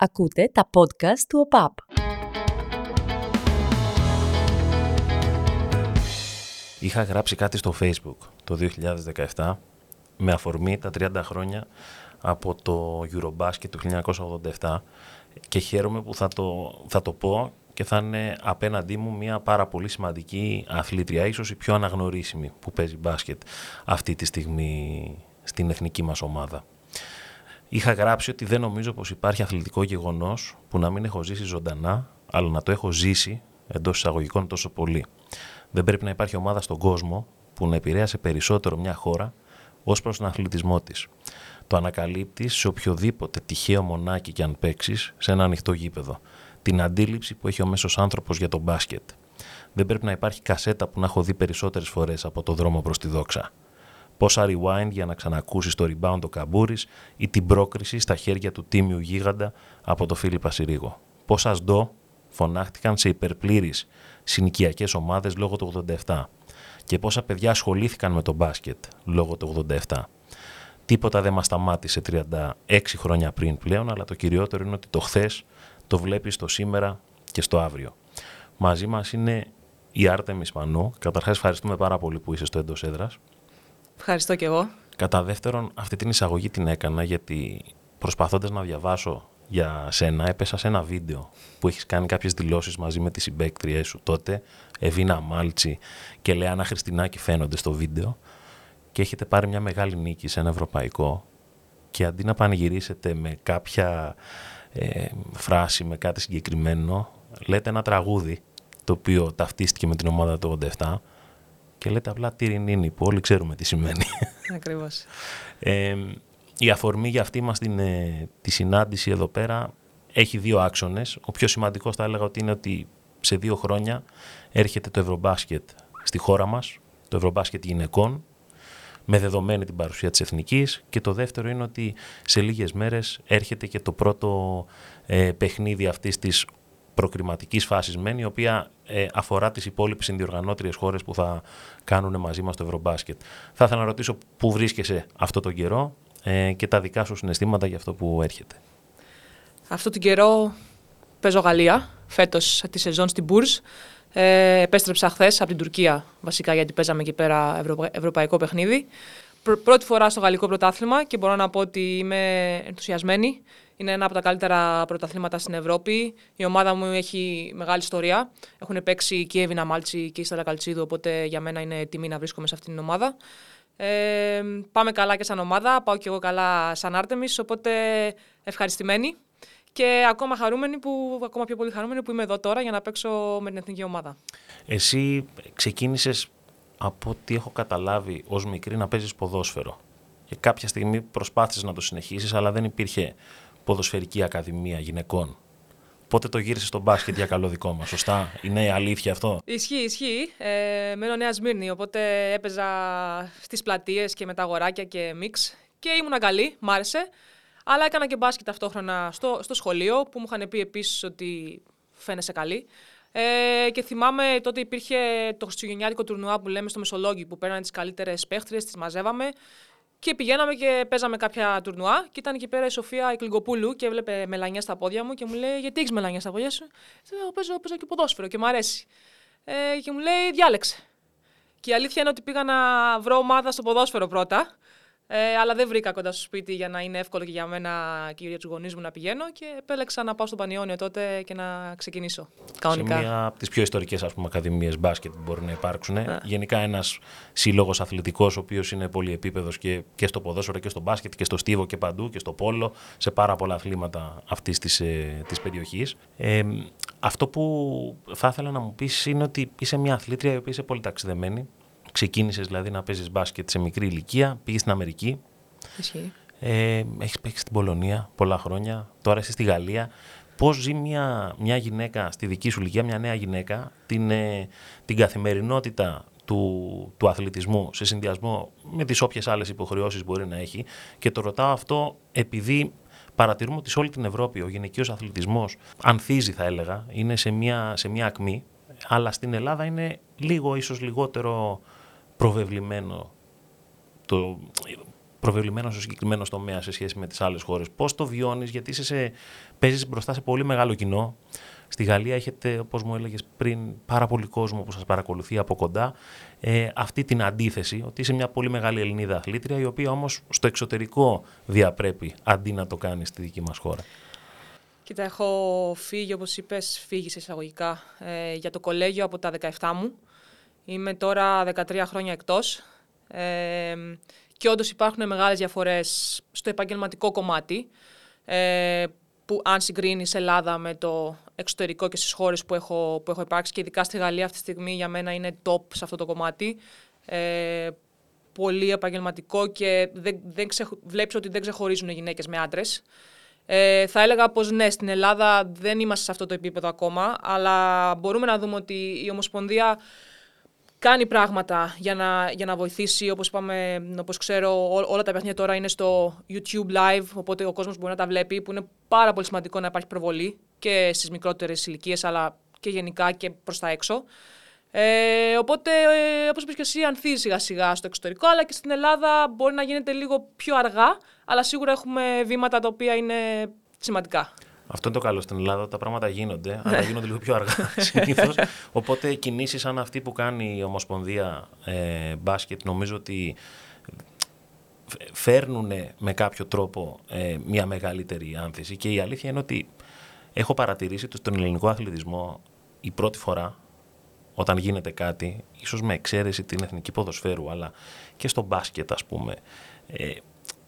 Ακούτε τα podcast του ΟΠΑΠ. Είχα γράψει κάτι στο Facebook το 2017 με αφορμή τα 30 χρόνια από το Eurobasket του 1987 και χαίρομαι που θα το, θα το πω και θα είναι απέναντί μου μια πάρα πολύ σημαντική αθλήτρια, ίσως η πιο αναγνωρίσιμη που παίζει μπάσκετ αυτή τη στιγμή στην εθνική μας ομάδα. Είχα γράψει ότι δεν νομίζω πως υπάρχει αθλητικό γεγονός που να μην έχω ζήσει ζωντανά, αλλά να το έχω ζήσει εντός εισαγωγικών τόσο πολύ. Δεν πρέπει να υπάρχει ομάδα στον κόσμο που να επηρέασε περισσότερο μια χώρα ως προς τον αθλητισμό της. Το ανακαλύπτει σε οποιοδήποτε τυχαίο μονάκι και αν παίξεις σε ένα ανοιχτό γήπεδο. Την αντίληψη που έχει ο μέσος άνθρωπος για τον μπάσκετ. Δεν πρέπει να υπάρχει κασέτα που να έχω δει περισσότερες φορές από το δρόμο προς τη δόξα πόσα rewind για να ξανακούσεις το rebound ο Καμπούρη ή την πρόκριση στα χέρια του τίμιου γίγαντα από το Φίλιππα Συρίγο. Πόσα σντό φωνάχτηκαν σε υπερπλήρεις συνοικιακές ομάδες λόγω του 87 και πόσα παιδιά ασχολήθηκαν με το μπάσκετ λόγω του 87. Τίποτα δεν μας σταμάτησε 36 χρόνια πριν πλέον, αλλά το κυριότερο είναι ότι το χθες το βλέπεις το σήμερα και στο αύριο. Μαζί μας είναι η Άρτεμις Μανού. Καταρχάς, ευχαριστούμε πάρα πολύ που είσαι στο εντός έδρας. Ευχαριστώ και εγώ. Κατά δεύτερον, αυτή την εισαγωγή την έκανα γιατί προσπαθώντας να διαβάσω για σένα, έπεσα σε ένα βίντεο που έχεις κάνει κάποιες δηλώσεις μαζί με τις συμπαίκτριές σου τότε, Εβίνα Μάλτσι και Λεάνα Χριστινάκη φαίνονται στο βίντεο και έχετε πάρει μια μεγάλη νίκη σε ένα ευρωπαϊκό και αντί να πανηγυρίσετε με κάποια ε, φράση, με κάτι συγκεκριμένο, λέτε ένα τραγούδι το οποίο ταυτίστηκε με την ομάδα του 87 και λέτε απλά τυρινίνη που όλοι ξέρουμε τι σημαίνει. Ακριβώς. Ε, η αφορμή για αυτή μας την, ε, τη συνάντηση εδώ πέρα έχει δύο άξονες. Ο πιο σημαντικός θα έλεγα ότι είναι ότι σε δύο χρόνια έρχεται το Ευρωμπάσκετ στη χώρα μας, το Ευρωμπάσκετ γυναικών, με δεδομένη την παρουσία της Εθνικής και το δεύτερο είναι ότι σε λίγες μέρες έρχεται και το πρώτο ε, παιχνίδι αυτής της προκριματικής φάσης μεν, η οποία ε, αφορά τις υπόλοιπες συνδιοργανώτριες χώρες που θα κάνουν μαζί μας το Ευρωμπάσκετ. Θα ήθελα να ρωτήσω πού βρίσκεσαι αυτό τον καιρό ε, και τα δικά σου συναισθήματα για αυτό που έρχεται. Αυτό τον καιρό παίζω Γαλλία, φέτος τη σεζόν στην Μπούρς. Ε, επέστρεψα χθες από την Τουρκία, βασικά γιατί παίζαμε εκεί πέρα ευρωπαϊκό παιχνίδι. Πρώτη φορά στο γαλλικό πρωτάθλημα και μπορώ να πω ότι είμαι ενθουσιασμένη. Είναι ένα από τα καλύτερα πρωταθλήματα στην Ευρώπη. Η ομάδα μου έχει μεγάλη ιστορία. Έχουν παίξει και η Εύηνα Μάλτσι και η Σταλα Καλτσίδου, οπότε για μένα είναι τιμή να βρίσκομαι σε αυτήν την ομάδα. Ε, πάμε καλά και σαν ομάδα, πάω και εγώ καλά σαν Άρτεμις, οπότε ευχαριστημένοι και ακόμα χαρούμενοι που, ακόμα πιο πολύ χαρούμενοι που είμαι εδώ τώρα για να παίξω με την εθνική ομάδα. Εσύ ξεκίνησες από ό,τι έχω καταλάβει ως μικρή να παίζεις ποδόσφαιρο. Και κάποια στιγμή προσπάθησες να το συνεχίσεις, αλλά δεν υπήρχε ποδοσφαιρική ακαδημία γυναικών. Πότε το γύρισες στο μπάσκετ για καλό δικό μας, σωστά; Είναι η αλήθεια αυτό; Ισχύει, ισχύει. Ε, μένω Νέα Σμύρνη, οπότε έπαιζα στις πλατείες και με τα αγοράκια και μίξ. Και ήμουν καλή, μ' άρεσε. Αλλά έκανα και μπάσκετ ταυτόχρονα στο, στο σχολείο, που μου είχαν πει επίσης ότι φαίνεσαι καλή. Ε, και θυμάμαι τότε υπήρχε το χριστουγεννιάτικο τουρνουά που λέμε στο Μεσολόγιο, που παίρνανε τις καλύτερες παίχτριες, τις μαζεύαμε. Και πηγαίναμε και παίζαμε κάποια τουρνουά και ήταν εκεί πέρα η Σοφία Ικλιγκοπούλου και έβλεπε μελανιά στα πόδια μου και μου λέει: Γιατί έχεις μελανιά στα πόδια σου; Εγώ παίζω, παίζω και ποδόσφαιρο και μου αρέσει. Ε, και μου λέει: Διάλεξε. Και η αλήθεια είναι ότι πήγα να βρω ομάδα στο ποδόσφαιρο πρώτα. Ε, αλλά δεν βρήκα κοντά στο σπίτι για να είναι εύκολο και για μένα και για τους γονείς μου να πηγαίνω και επέλεξα να πάω στο Πανιόνιο τότε και να ξεκινήσω. Κανονικά. Σε μία από τις πιο ιστορικές ακαδημίες μπάσκετ που μπορεί να υπάρξουν. Yeah. Γενικά ένας σύλλογος αθλητικός, ο οποίος είναι πολύ επίπεδο και, και στο ποδόσφαιρο και στο μπάσκετ και στο στίβο και παντού και στο πόλο, σε πάρα πολλά αθλήματα αυτής της ε, περιοχής. Ε, αυτό που θα ήθελα να μου πεις είναι ότι είσαι μια αθλήτρια η οποία είσαι πολύ ταξιδεμένη Ξεκίνησες δηλαδή να παίζεις μπάσκετ σε μικρή ηλικία, πήγες στην Αμερική. Ισχύει. Ε, έχεις παίξει στην Πολωνία πολλά χρόνια, τώρα είσαι στη Γαλλία. Πώς ζει μια, μια γυναίκα στη δική σου ηλικία, μια νέα γυναίκα, την, ε, την καθημερινότητα του, του αθλητισμού σε συνδυασμό με τις όποιες άλλες υποχρεώσεις μπορεί να έχει; Και το ρωτάω αυτό επειδή παρατηρούμε ότι σε όλη την Ευρώπη ο γυναικείος αθλητισμός ανθίζει, θα έλεγα, είναι σε μια, σε μια ακμή, αλλά στην Ελλάδα είναι λίγο ίσως λιγότερο προβεβλημένο το, προβεβλημένο στο συγκεκριμένο τομέα σε σχέση με τις άλλες χώρες. Πώς το βιώνεις, γιατί είσαι σε, παίζεις μπροστά σε πολύ μεγάλο κοινό. Στη Γαλλία έχετε, όπως μου έλεγες πριν, πάρα πολύ κόσμο που σας παρακολουθεί από κοντά. Ε, αυτή την αντίθεση, ότι είσαι μια πολύ μεγάλη Ελληνίδα αθλήτρια, η οποία όμως στο εξωτερικό διαπρέπει αντί να το κάνει στη δική μας χώρα. Κοίτα, έχω φύγει, όπως είπες, φύγεις σε εισαγωγικά ε, για το κολέγιο από τα 17 μου. Είμαι τώρα 13 χρόνια εκτός. Ε, και όντως υπάρχουν μεγάλες διαφορές στο επαγγελματικό κομμάτι, ε, που αν συγκρίνεις Ελλάδα με το εξωτερικό και στις χώρες που έχω, που έχω υπάρξει και ειδικά στη Γαλλία αυτή τη στιγμή για μένα είναι top σε αυτό το κομμάτι. Ε, πολύ επαγγελματικό και δεν, δεν ξε, βλέπεις ότι δεν ξεχωρίζουν οι γυναίκες με άντρες. Ε, θα έλεγα πως ναι, στην Ελλάδα δεν είμαστε σε αυτό το επίπεδο ακόμα, αλλά μπορούμε να δούμε ότι η Ομοσπονδία κάνει πράγματα για να, για να βοηθήσει. Όπως, είπαμε, όπως ξέρω, όλα τα παιχνίδια τώρα είναι στο YouTube Live, οπότε ο κόσμος μπορεί να τα βλέπει, που είναι πάρα πολύ σημαντικό να υπάρχει προβολή και στις μικρότερες ηλικίες, αλλά και γενικά και προς τα έξω. Ε, οπότε, ε, όπως είπες και εσύ, ανθίζει σιγά σιγά στο εξωτερικό, αλλά και στην Ελλάδα μπορεί να γίνεται λίγο πιο αργά, αλλά σίγουρα έχουμε βήματα τα οποία είναι σημαντικά. Αυτό είναι το καλό στην Ελλάδα. Τα πράγματα γίνονται, αλλά γίνονται λίγο πιο αργά συνήθως. Οπότε κινήσεις σαν αυτή που κάνει η Ομοσπονδία ε, μπάσκετ, νομίζω ότι φέρνουν με κάποιο τρόπο ε, μια μεγαλύτερη άνθηση. Και η αλήθεια είναι ότι έχω παρατηρήσει ότι στον ελληνικό αθλητισμό η πρώτη φορά όταν γίνεται κάτι, ίσως με εξαίρεση την εθνική ποδοσφαίρου, αλλά και στο μπάσκετ ας πούμε, ε,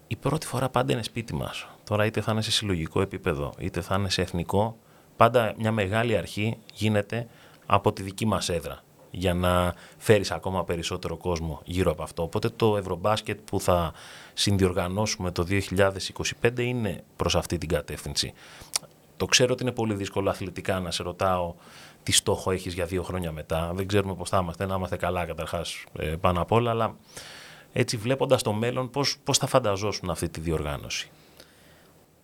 η πρώτη φορά πάντα είναι σπίτι μας. Τώρα είτε θα είναι σε συλλογικό επίπεδο, είτε θα είναι σε εθνικό, πάντα μια μεγάλη αρχή γίνεται από τη δική μας έδρα για να φέρεις ακόμα περισσότερο κόσμο γύρω από αυτό. Οπότε το Ευρωμπάσκετ που θα συνδιοργανώσουμε το 2025 είναι προς αυτή την κατεύθυνση. Το ξέρω ότι είναι πολύ δύσκολο αθλητικά να σε ρωτάω τι στόχο έχεις για δύο χρόνια μετά. Δεν ξέρουμε πώς θα είμαστε, να είμαστε καλά καταρχάς ε, πάνω απ' όλα, αλλά έτσι βλέποντας το μέλλον πώς, πώς θα φανταζόσουν αυτή τη διοργάνωση.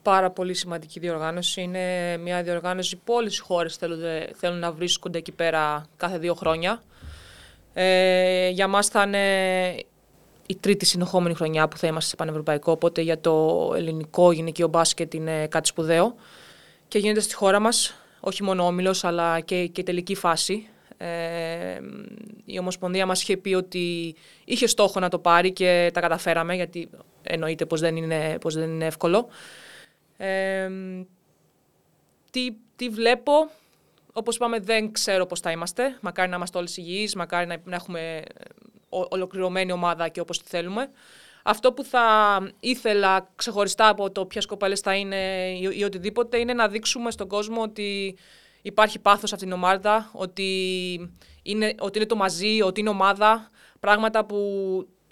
Πάρα πολύ σημαντική διοργάνωση. Είναι μια διοργάνωση που όλες οι χώρες θέλουν, θέλουν να βρίσκονται εκεί πέρα κάθε δύο χρόνια. Ε, για μας θα είναι η τρίτη συνεχόμενη χρονιά που θα είμαστε σε πανευρωπαϊκό, οπότε για το ελληνικό γυναικείο μπάσκετ είναι κάτι σπουδαίο και γίνεται στη χώρα μας όχι μόνο ο Όμιλος, αλλά και, και η τελική φάση. Ε, η Ομοσπονδία μας είχε πει ότι είχε στόχο να το πάρει και τα καταφέραμε, γιατί εννοείται πως δεν είναι, πως δεν είναι εύκολο. Ε, τι, τι βλέπω, όπως είπαμε δεν ξέρω πώς θα είμαστε. Μακάρι να είμαστε όλες υγιείς, μακάρι να, να έχουμε ολοκληρωμένη ομάδα και όπως τη θέλουμε. Αυτό που θα ήθελα ξεχωριστά από το ποιες κοπέλες θα είναι ή, οτιδήποτε είναι να δείξουμε στον κόσμο ότι υπάρχει πάθος αυτήν την ομάδα, ότι είναι, ότι είναι το μαζί, ότι είναι ομάδα. Πράγματα που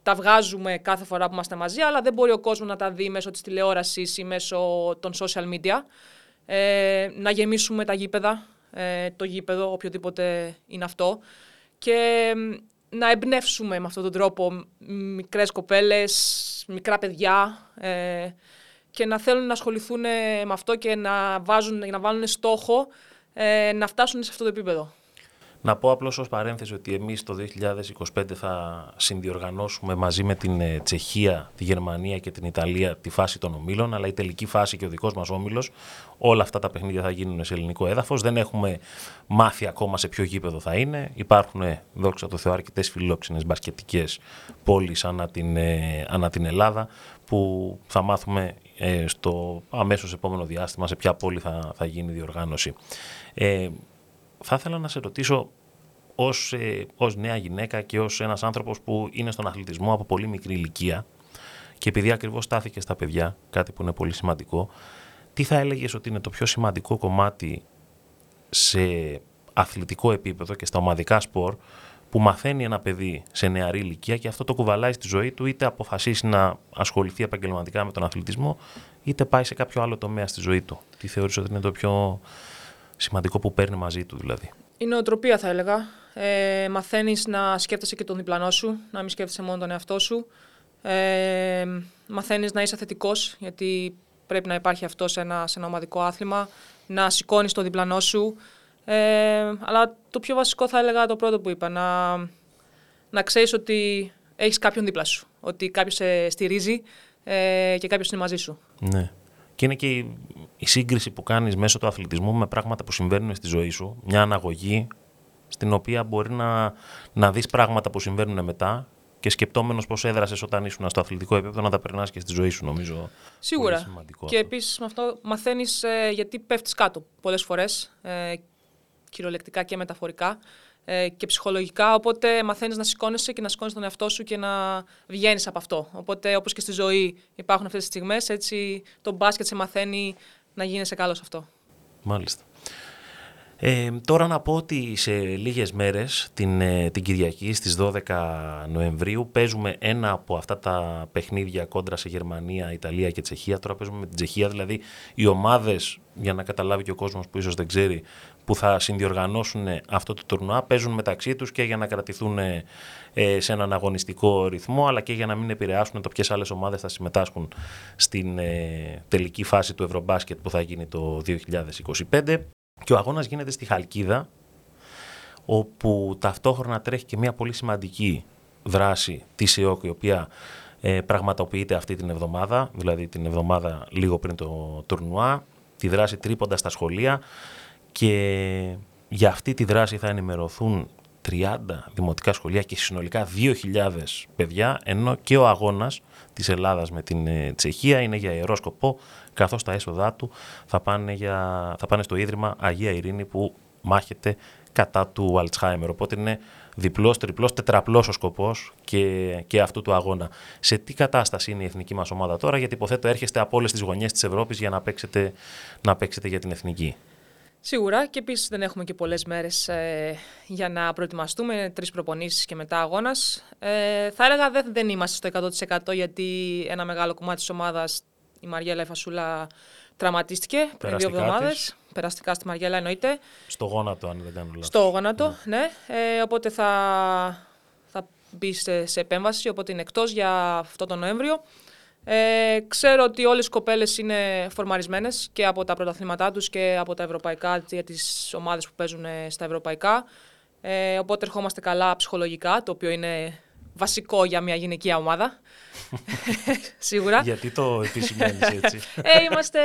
τα βγάζουμε κάθε φορά που είμαστε μαζί, αλλά δεν μπορεί ο κόσμος να τα δει μέσω της τηλεόρασης ή μέσω των social media. Ε, να γεμίσουμε τα γήπεδα, ε, το γήπεδο, οποιοδήποτε είναι αυτό. Και να εμπνεύσουμε με αυτόν τον τρόπο μικρές κοπέλες, μικρά παιδιά ε, και να θέλουν να ασχοληθούν με αυτό και να, βάζουν, να βάλουν στόχο ε, να φτάσουν σε αυτό το επίπεδο. Να πω απλώς ως παρένθεση ότι εμείς το 2025 θα συνδιοργανώσουμε μαζί με την ε, Τσεχία, τη Γερμανία και την Ιταλία τη φάση των ομίλων, αλλά η τελική φάση και ο δικός μας όμιλος, όλα αυτά τα παιχνίδια θα γίνουν σε ελληνικό έδαφος. Δεν έχουμε μάθει ακόμα σε ποιο γήπεδο θα είναι. Υπάρχουν, δόξα τω Θεώ, αρκετές φιλόξενες μπασκετικές πόλεις ανά την, ε, ανά την Ελλάδα, που θα μάθουμε ε, στο αμέσως επόμενο διάστημα σε ποια πόλη θα, θα γίνει η διοργάνωση. Ε, θα ήθελα να σε ρωτήσω ως, ε, ως νέα γυναίκα και ως ένας άνθρωπος που είναι στον αθλητισμό από πολύ μικρή ηλικία και επειδή ακριβώς στάθηκε στα παιδιά, κάτι που είναι πολύ σημαντικό, τι θα έλεγες ότι είναι το πιο σημαντικό κομμάτι σε αθλητικό επίπεδο και στα ομαδικά σπορ που μαθαίνει ένα παιδί σε νεαρή ηλικία και αυτό το κουβαλάει στη ζωή του είτε αποφασίσει να ασχοληθεί επαγγελματικά με τον αθλητισμό είτε πάει σε κάποιο άλλο τομέα στη ζωή του. Τι θεωρείς ότι είναι το πιο σημαντικό που παίρνει μαζί του δηλαδή. Η νοοτροπία θα έλεγα. Ε, μαθαίνεις να σκέφτεσαι και τον διπλανό σου, να μην σκέφτεσαι μόνο τον εαυτό σου. Ε, μαθαίνεις να είσαι θετικός, γιατί πρέπει να υπάρχει αυτό σε ένα, σε ένα ομαδικό άθλημα. Να σηκώνεις τον διπλανό σου. Ε, αλλά το πιο βασικό θα έλεγα το πρώτο που είπα, να, να ξέρεις ότι έχεις κάποιον δίπλα σου. Ότι κάποιος σε στηρίζει ε, και κάποιος είναι μαζί σου. Ναι. Και είναι και η, η σύγκριση που κάνεις μέσω του αθλητισμού με πράγματα που συμβαίνουν στη ζωή σου. Μια αναγωγή στην οποία μπορεί να, να δεις πράγματα που συμβαίνουν μετά και σκεπτόμενος πώς έδρασες όταν ήσουν στο αθλητικό επίπεδο να τα περνάς και στη ζωή σου, νομίζω. Σίγουρα. Πολύ σημαντικό και αυτό. επίσης με αυτό μαθαίνεις ε, γιατί πέφτεις κάτω πολλές φορές. Ε, κυριολεκτικά και μεταφορικά ε, και ψυχολογικά. Οπότε μαθαίνεις να σηκώνεσαι και να σηκώνεις τον εαυτό σου και να βγαίνεις από αυτό. Οπότε, όπως και στη ζωή υπάρχουν αυτές τις στιγμές, έτσι το μπάσκετ σε μαθαίνει να γίνεσαι καλός σε αυτό. Μάλιστα. Ε, τώρα να πω ότι σε λίγες μέρες, την, ε, την Κυριακή στις 12 Νοεμβρίου, παίζουμε ένα από αυτά τα παιχνίδια κόντρα σε Γερμανία, Ιταλία και Τσεχία. Τώρα παίζουμε με την Τσεχία, δηλαδή οι ομάδες, για να καταλάβει και ο κόσμος που ίσως δεν ξέρει, που θα συνδιοργανώσουν αυτό το τουρνουά, παίζουν μεταξύ τους και για να κρατηθούν ε, σε έναν αγωνιστικό ρυθμό, αλλά και για να μην επηρεάσουν το ποιες άλλες ομάδες θα συμμετάσχουν στην ε, τελική φάση του Ευρωμπάσκετ που θα γίνει το 2025. Και ο αγώνας γίνεται στη Χαλκίδα, όπου ταυτόχρονα τρέχει και μια πολύ σημαντική δράση της ΕΟΚ, η οποία ε, πραγματοποιείται αυτή την εβδομάδα, δηλαδή την εβδομάδα λίγο πριν το τουρνουά, τη δράση τρίποντας στα σχολεία και για αυτή τη δράση θα ενημερωθούν 30 δημοτικά σχολεία και συνολικά 2.000 παιδιά, ενώ και ο αγώνας της Ελλάδας με την ε, Τσεχία είναι για ιερό σκοπό, καθώς τα έσοδά του θα πάνε, για, θα πάνε στο Ίδρυμα Αγία Ειρήνη που μάχεται κατά του Αλτσχάιμερ. Οπότε είναι διπλός, τριπλός, τετραπλός ο σκοπός και, και αυτού του αγώνα. Σε τι κατάσταση είναι η εθνική μας ομάδα τώρα, γιατί υποθέτω έρχεστε από όλες τις γωνιές της Ευρώπης για να παίξετε, να παίξετε για την εθνική. Σίγουρα και επίσης δεν έχουμε και πολλές μέρες ε, για να προετοιμαστούμε. Τρεις προπονήσεις και μετά αγώνας. Ε, θα έλεγα δεν, δεν είμαστε στο 100% γιατί ένα μεγάλο κομμάτι της ομάδας, η Μαριέλα η Φασούλα, τραυματίστηκε πριν δύο εβδομάδες. Περαστικά στη Μαριέλα εννοείται. Στο γόνατο, αν δεν κάνω λάθος. Στο γόνατο, ναι. ναι. Ε, οπότε θα, θα μπει σε, σε επέμβαση, οπότε είναι εκτός για αυτό το Νοέμβριο. Ε, ξέρω ότι όλες οι κοπέλες είναι φορμαρισμένες και από τα πρωταθλήματά τους και από τα ευρωπαϊκά, για τις ομάδες που παίζουν στα ευρωπαϊκά. Ε, οπότε ερχόμαστε καλά ψυχολογικά, το οποίο είναι βασικό για μια γυναικεία ομάδα. Σίγουρα. Γιατί το επισημαίνεις έτσι. ε, είμαστε,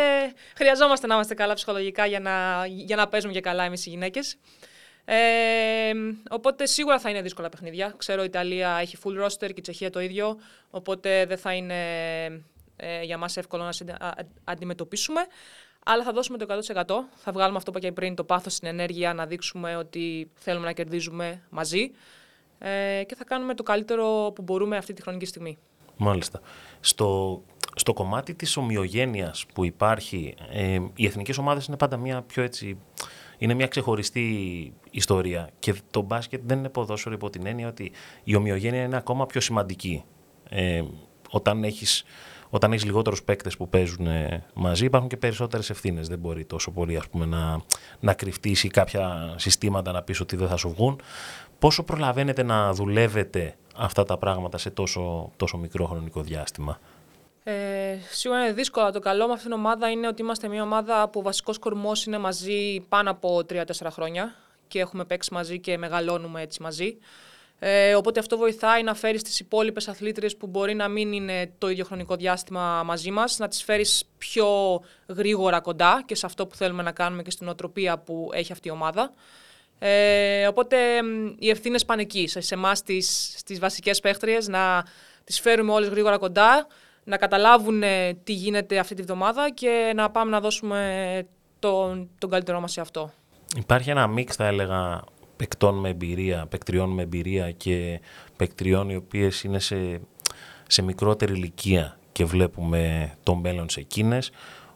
χρειαζόμαστε να είμαστε καλά ψυχολογικά για να, για να παίζουμε και καλά εμείς οι γυναίκες. Ε, οπότε σίγουρα θα είναι δύσκολα παιχνίδια. Ξέρω η Ιταλία έχει full roster και η Τσεχία το ίδιο. Οπότε δεν θα είναι ε, για μας εύκολο να αντιμετωπίσουμε. Αλλά θα δώσουμε το 100%. Θα βγάλουμε αυτό που είπα και πριν, το πάθος στην ενέργεια, να δείξουμε ότι θέλουμε να κερδίζουμε μαζί. Ε, και θα κάνουμε το καλύτερο που μπορούμε αυτή τη χρονική στιγμή. Μάλιστα. Στο, στο κομμάτι της ομοιογένειας που υπάρχει, ε, οι εθνικές ομάδες είναι πάντα μια πιο έτσι είναι μια ξεχωριστή ιστορία. Και το μπάσκετ δεν είναι ποδόσφαιρο υπό την έννοια ότι η ομοιογένεια είναι ακόμα πιο σημαντική. Ε, όταν έχεις, όταν έχεις λιγότερους παίκτες που παίζουν ε, μαζί υπάρχουν και περισσότερες ευθύνες. Δεν μπορεί τόσο πολύ ας πούμε, να, να κρυφτείς ή κάποια συστήματα να πεις ότι δεν θα σου βγουν. Πόσο προλαβαίνετε να δουλεύετε αυτά τα πράγματα σε τόσο, τόσο μικρό χρονικό διάστημα; Ε, σίγουρα είναι δύσκολο. Το καλό με αυτήν την ομάδα είναι ότι είμαστε μια ομάδα που ο βασικός κορμός είναι μαζί πάνω από 3-4 χρόνια και έχουμε παίξει μαζί και μεγαλώνουμε έτσι μαζί. Ε, οπότε αυτό βοηθάει να φέρεις τις υπόλοιπες αθλήτριες που μπορεί να μην είναι το ίδιο χρονικό διάστημα μαζί μας, να τις φέρεις πιο γρήγορα κοντά και σε αυτό που θέλουμε να κάνουμε και στην οτροπία που έχει αυτή η ομάδα. Ε, οπότε οι ευθύνες πάνε εκεί, σε εμάς τις βασικές παίχτριες, να τις φέρουμε όλες γρήγορα κοντά, να καταλάβουν τι γίνεται αυτή τη βδομάδα και να πάμε να δώσουμε τον, τον καλύτερό μας σε αυτό. Υπάρχει ένα μίξ, θα έλεγα, παικτών με εμπειρία, παικτριών με εμπειρία και παικτριών οι οποίες είναι σε, σε μικρότερη ηλικία και βλέπουμε το μέλλον σε εκείνες.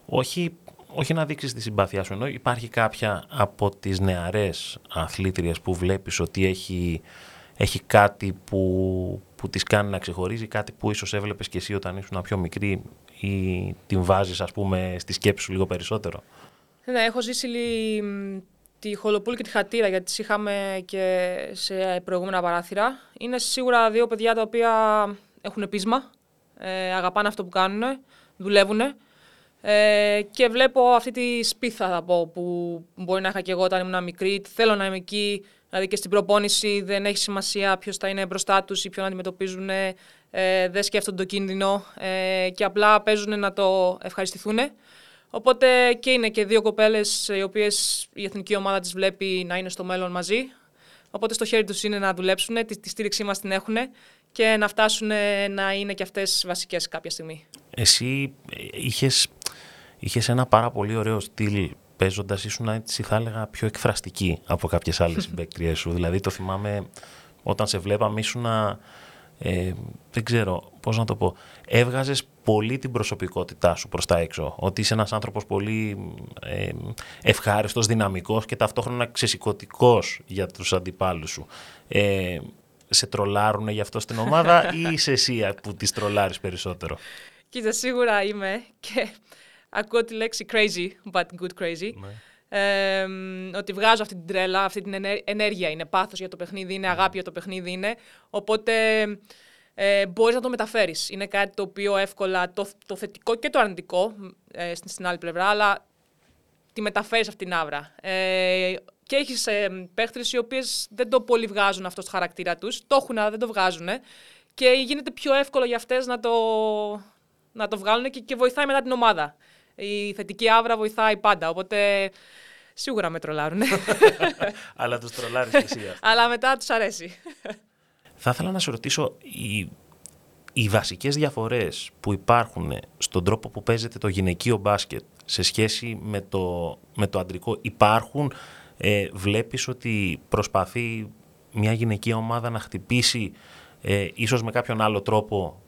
Όχι, όχι να δείξεις τη συμπάθειά σου, ενώ υπάρχει κάποια από τις νεαρές αθλήτριες που βλέπεις ότι έχει, έχει κάτι που, που τις κάνει να ξεχωρίζει, κάτι που ίσως έβλεπες και εσύ όταν ήσουν πιο μικρή ή την βάζεις ας πούμε στη σκέψη σου λίγο περισσότερο; Ναι, έχω ζήσει τη Χολοπούλ και τη Χατήρα γιατί τις είχαμε και σε προηγούμενα παράθυρα. Είναι σίγουρα δύο παιδιά τα οποία έχουν πείσμα, ε, αγαπάνε αυτό που κάνουν, δουλεύουν. Ε, και βλέπω αυτή τη σπίθα, θα πω, που μπορεί να είχα και εγώ όταν ήμουν μικρή. Θέλω να είμαι εκεί, δηλαδή και στην προπόνηση δεν έχει σημασία ποιος θα είναι μπροστά τους ή ποιον αντιμετωπίζουν. Ε, δεν σκέφτονται το κίνδυνο ε, και απλά παίζουν να το ευχαριστηθούν. Οπότε και είναι και δύο κοπέλες οι οποίες η εθνική ομάδα τις βλέπει να είναι στο μέλλον μαζί. Οπότε στο χέρι τους είναι να δουλέψουν, τη, τη στήριξή μας την έχουν και να φτάσουν να είναι και αυτές βασικές κάποια στιγμή. Εσύ είχες είχες ένα πάρα πολύ ωραίο στυλ παίζοντας, ήσουν έτσι θα έλεγα πιο εκφραστική από κάποιες άλλες συμπαίκτριέ σου. Δηλαδή το θυμάμαι όταν σε βλέπαμε ήσουν ε, δεν ξέρω πώς να το πω, έβγαζες πολύ την προσωπικότητά σου προς τα έξω. Ότι είσαι ένας άνθρωπος πολύ ε, ευχάριστος, δυναμικός και ταυτόχρονα ξεσηκωτικός για τους αντιπάλους σου. Ε, σε τρολάρουν γι' αυτό στην ομάδα ή είσαι εσύ που τις τρολάρεις περισσότερο; Κοίτα, σίγουρα είμαι και ακούω τη λέξη crazy, but good crazy. Ναι. Ε, ότι βγάζω αυτή την τρέλα, αυτή την ενέργεια είναι, πάθος για το παιχνίδι είναι, αγάπη για το παιχνίδι είναι. Οπότε ε, μπορείς να το μεταφέρεις. Είναι κάτι το οποίο εύκολα, το, το θετικό και το αρνητικό ε, στην, στην άλλη πλευρά, αλλά τη μεταφέρεις αυτή την άβρα. Ε, και έχεις ε, παίχτρες οι οποίες δεν το πολύ βγάζουν αυτό στο χαρακτήρα τους, το έχουν αλλά δεν το βγάζουν και γίνεται πιο εύκολο για αυτές να το, να το βγάλουν και, και βοηθάει μετά την ομάδα. Η θετική άβρα βοηθάει πάντα, οπότε σίγουρα με τρολάρουν. αλλά τους τρολάρεις και εσύ. αλλά μετά τους αρέσει. Θα ήθελα να σε ρωτήσω, οι, οι βασικές διαφορές που υπάρχουν στον τρόπο που παίζεται το γυναικείο μπάσκετ σε σχέση με το, με το αντρικό υπάρχουν, ε, βλέπεις ότι προσπαθεί μια γυναικεία ομάδα να χτυπήσει ε, ίσως με κάποιον άλλο τρόπο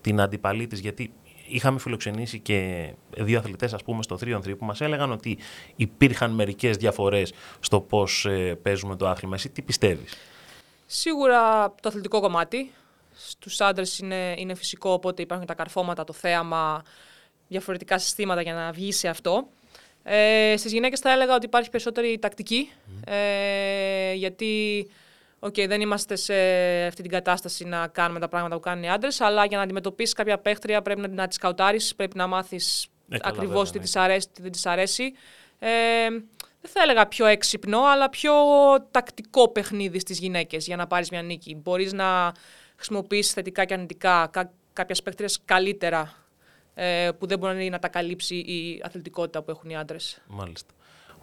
την αντιπαλή της, γιατί είχαμε φιλοξενήσει και δύο αθλητές ας πούμε στο 3 on 3 που μας έλεγαν ότι υπήρχαν μερικές διαφορές στο πώς ε, παίζουμε το άθλημα. Εσύ τι πιστεύεις; Σίγουρα το αθλητικό κομμάτι. Στους άντρες είναι, είναι φυσικό, οπότε υπάρχουν τα καρφώματα, το θέαμα, διαφορετικά συστήματα για να βγει σε αυτό. Ε, στις γυναίκες θα έλεγα ότι υπάρχει περισσότερη τακτική, ε, γιατί okay, δεν είμαστε σε αυτή την κατάσταση να κάνουμε τα πράγματα που κάνουν οι άντρες, αλλά για να αντιμετωπίσεις κάποια παίχτρια πρέπει να, να τις καουτάρεις, πρέπει να μάθεις ε, ακριβώς τι της αρέσει, τι δεν της αρέσει. Ε, δεν θα έλεγα πιο έξυπνο, αλλά πιο τακτικό παιχνίδι στις γυναίκες για να πάρεις μια νίκη. Μπορείς να χρησιμοποιήσεις θετικά και αρνητικά κάποια παίκτρες καλύτερα ε, που δεν μπορεί να τα καλύψει η αθλητικότητα που έχουν οι άντρες. Μάλιστα.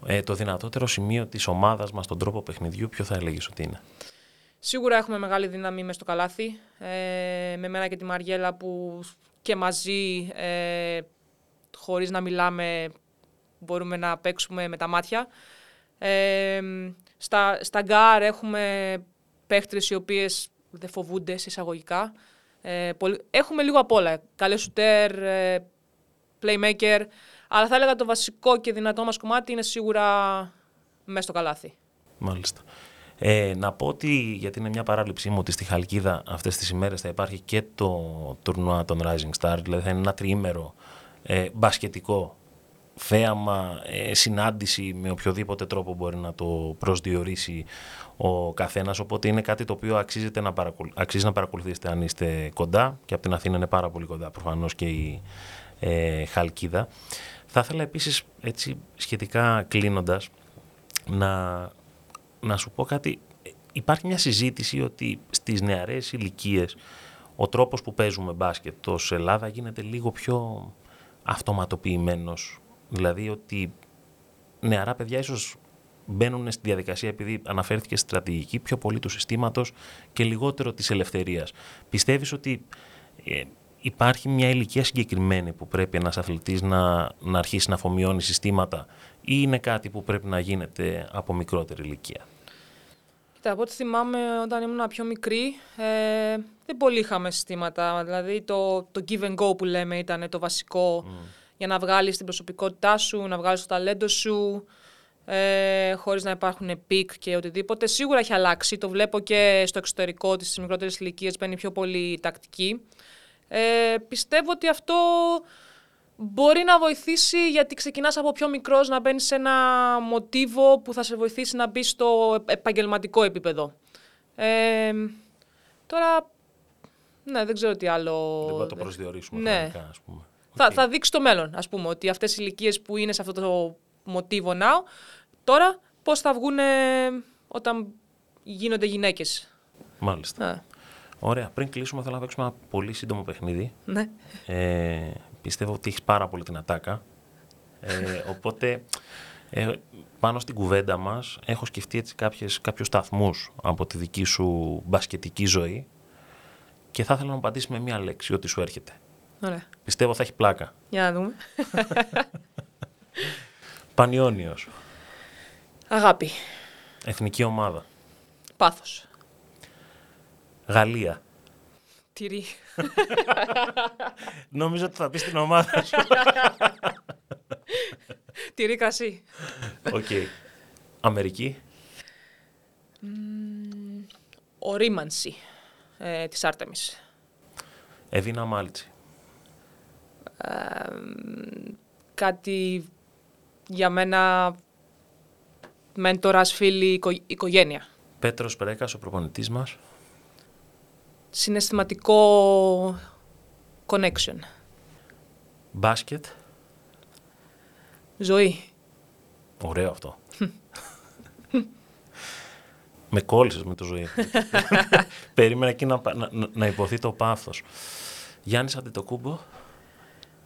Ε, το δυνατότερο σημείο της ομάδας μας στον τρόπο παιχνιδιού ποιο θα έλεγες ότι είναι; Σίγουρα έχουμε μεγάλη δύναμη μες στο καλάθι. Ε, με μένα και τη Μαριέλα που και μαζί, ε, χωρίς να μιλάμε, μπορούμε να παίξουμε με τα μάτια. Ε, στα, στα γκάρ έχουμε παίχτρες οι οποίες δεν φοβούνται σε εισαγωγικά. Ε, έχουμε λίγο απ' όλα. Καλές σουτέρ, ε, playmaker. Αλλά θα έλεγα το βασικό και δυνατό μας κομμάτι είναι σίγουρα μέσα στο καλάθι. Μάλιστα. Ε, να πω ότι, γιατί είναι μια παράληψή μου, ότι στη Χαλκίδα αυτές τις ημέρες θα υπάρχει και το τουρνουά των Rising Stars, δηλαδή θα είναι ένα τριήμερο ε, μπασκετικό θέαμα, ε, συνάντηση με οποιοδήποτε τρόπο μπορεί να το προσδιορίσει ο καθένας, οπότε είναι κάτι το οποίο αξίζεται να αξίζει να παρακολουθήσετε αν είστε κοντά και από την Αθήνα είναι πάρα πολύ κοντά προφανώς και η ε, Χαλκίδα. Θα ήθελα επίσης έτσι σχετικά κλείνοντας να, να σου πω κάτι. Υπάρχει μια συζήτηση ότι στις νεαρές ηλικίες ο τρόπος που παίζουμε μπάσκετ ως Ελλάδα γίνεται λίγο πιο αυτοματοποιημένος Δηλαδή ότι νεαρά παιδιά ίσως μπαίνουν στη διαδικασία επειδή αναφέρθηκε στη στρατηγική πιο πολύ του συστήματος και λιγότερο της ελευθερίας. Πιστεύεις ότι ε, υπάρχει μια ηλικία συγκεκριμένη που πρέπει ένας αθλητής να, να αρχίσει να αφομοιώνει συστήματα ή είναι κάτι που πρέπει να γίνεται από μικρότερη ηλικία; Κοίτα, από ό,τι θυμάμαι όταν ήμουν πιο μικρή, ε, δεν πολύ είχαμε συστήματα. Δηλαδή το, το give and go που λέμε ήταν το βασικό για να βγάλεις την προσωπικότητά σου, να βγάλεις το ταλέντο σου, ε, χωρίς να υπάρχουν πικ και οτιδήποτε. Σίγουρα έχει αλλάξει, το βλέπω και στο εξωτερικό της στις μικρότερες ηλικίες μπαίνει πιο πολύ τακτική. Ε, πιστεύω ότι αυτό μπορεί να βοηθήσει γιατί ξεκινάς από πιο μικρός να μπαίνεις σε ένα μοτίβο που θα σε βοηθήσει να μπεις στο επαγγελματικό επίπεδο. Ε, τώρα, ναι, δεν ξέρω τι άλλο... Δεν θα το προσδιορίσουμε ναι. ας πούμε. Θα, θα δείξει το μέλλον, ας πούμε, ότι αυτές οι ηλικίες που είναι σε αυτό το μοτίβο now, τώρα πώς θα βγουν όταν γίνονται γυναίκες. Μάλιστα. Ωραία. Πριν κλείσουμε, θέλω να παίξουμε ένα πολύ σύντομο παιχνίδι. Ναι. Ε, πιστεύω ότι έχεις πάρα πολύ την ατάκα. Ε, οπότε, ε, πάνω στην κουβέντα μας, έχω σκεφτεί έτσι κάποιες, κάποιους σταθμούς από τη δική σου μπασκετική ζωή και θα ήθελα να μου απαντήσεις με μία λέξη, ό,τι σου έρχεται. Ωραία. Πιστεύω θα έχει πλάκα. Για να δούμε. Πανιόνιος. Αγάπη. Εθνική ομάδα. Πάθος. Γαλλία. Τυρί. Νομίζω ότι θα πεις την ομάδα σου. Τυρί κρασί. Οκ. Αμερική. Ωρίμανση ε, της Άρτεμις. Εβίνα Μάλτση. Κάτι για μένα μέντορας, φίλη, οικο- οικογένεια. Πέτρος Πρέκας, ο προπονητής μας. Συναισθηματικό connection. Μπάσκετ. Ζωή. Ωραίο αυτό. με κόλλησες με το ζωή. Περίμενα εκεί να, να, να- να υποθεί το πάθος. Γιάννης Αντιτοκούμπο.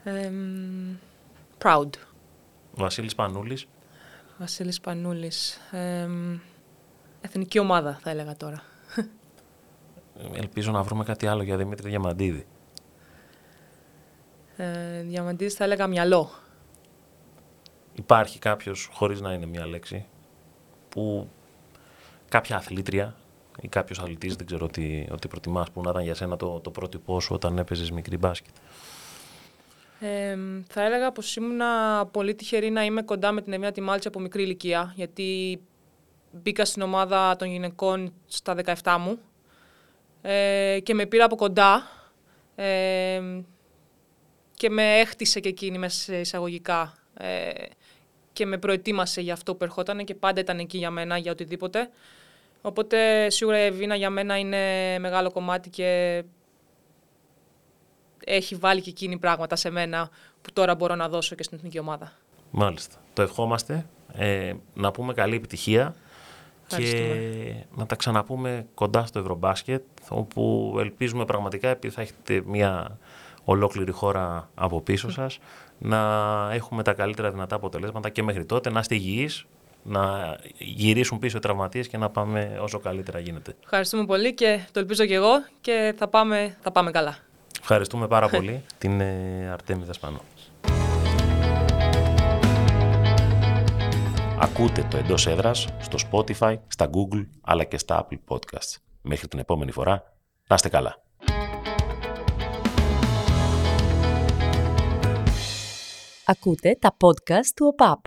Εμ, proud. Βασίλης Πανούλης. Βασίλης Πανούλης. Εμ, εθνική ομάδα θα έλεγα τώρα. Ελπίζω να βρούμε κάτι άλλο για Δημήτρη Διαμαντίδη. Ε, Διαμαντής θα έλεγα μυαλό. Υπάρχει κάποιος, χωρίς να είναι μία λέξη, που κάποια αθλήτρια ή κάποιος αθλητής, δεν ξέρω τι, ότι προτιμάς, που να ήταν για σένα το, το πρότυπό σου όταν έπαιζες μικρή μπάσκετ. Ε, θα έλεγα πως ήμουνα πολύ τυχερή να είμαι κοντά με την Εβίνα τη Μάλτση από μικρή ηλικία, γιατί μπήκα στην ομάδα των γυναικών στα 17 μου ε, και με πήρα από κοντά ε, και με έχτισε και εκείνη μέσα σε εισαγωγικά ε, και με προετοίμασε για αυτό που ερχόταν και πάντα ήταν εκεί για μένα για οτιδήποτε. Οπότε σίγουρα η Εβίνα για μένα είναι μεγάλο κομμάτι και έχει βάλει και εκείνη πράγματα σε μένα που τώρα μπορώ να δώσω και στην εθνική ομάδα. Μάλιστα. Το ευχόμαστε. Ε, να πούμε καλή επιτυχία και Ευχαριστούμε. να τα ξαναπούμε κοντά στο Ευρωμπάσκετ, όπου ελπίζουμε πραγματικά, επειδή θα έχετε μια ολόκληρη χώρα από πίσω σας, να έχουμε τα καλύτερα δυνατά αποτελέσματα και μέχρι τότε να είστε υγιείς, να γυρίσουν πίσω οι τραυματίες και να πάμε όσο καλύτερα γίνεται. Ευχαριστούμε πολύ και το ελπίζω και εγώ και θα πάμε, θα πάμε καλά. Ευχαριστούμε πάρα πολύ την ε, Αρτέμιδα Σπανό. Ακούτε το εντός έδρας στο Spotify, στα Google αλλά και στα Apple Podcasts. Μέχρι την επόμενη φορά, να είστε καλά. Ακούτε τα podcast του ΟΠΑΠ.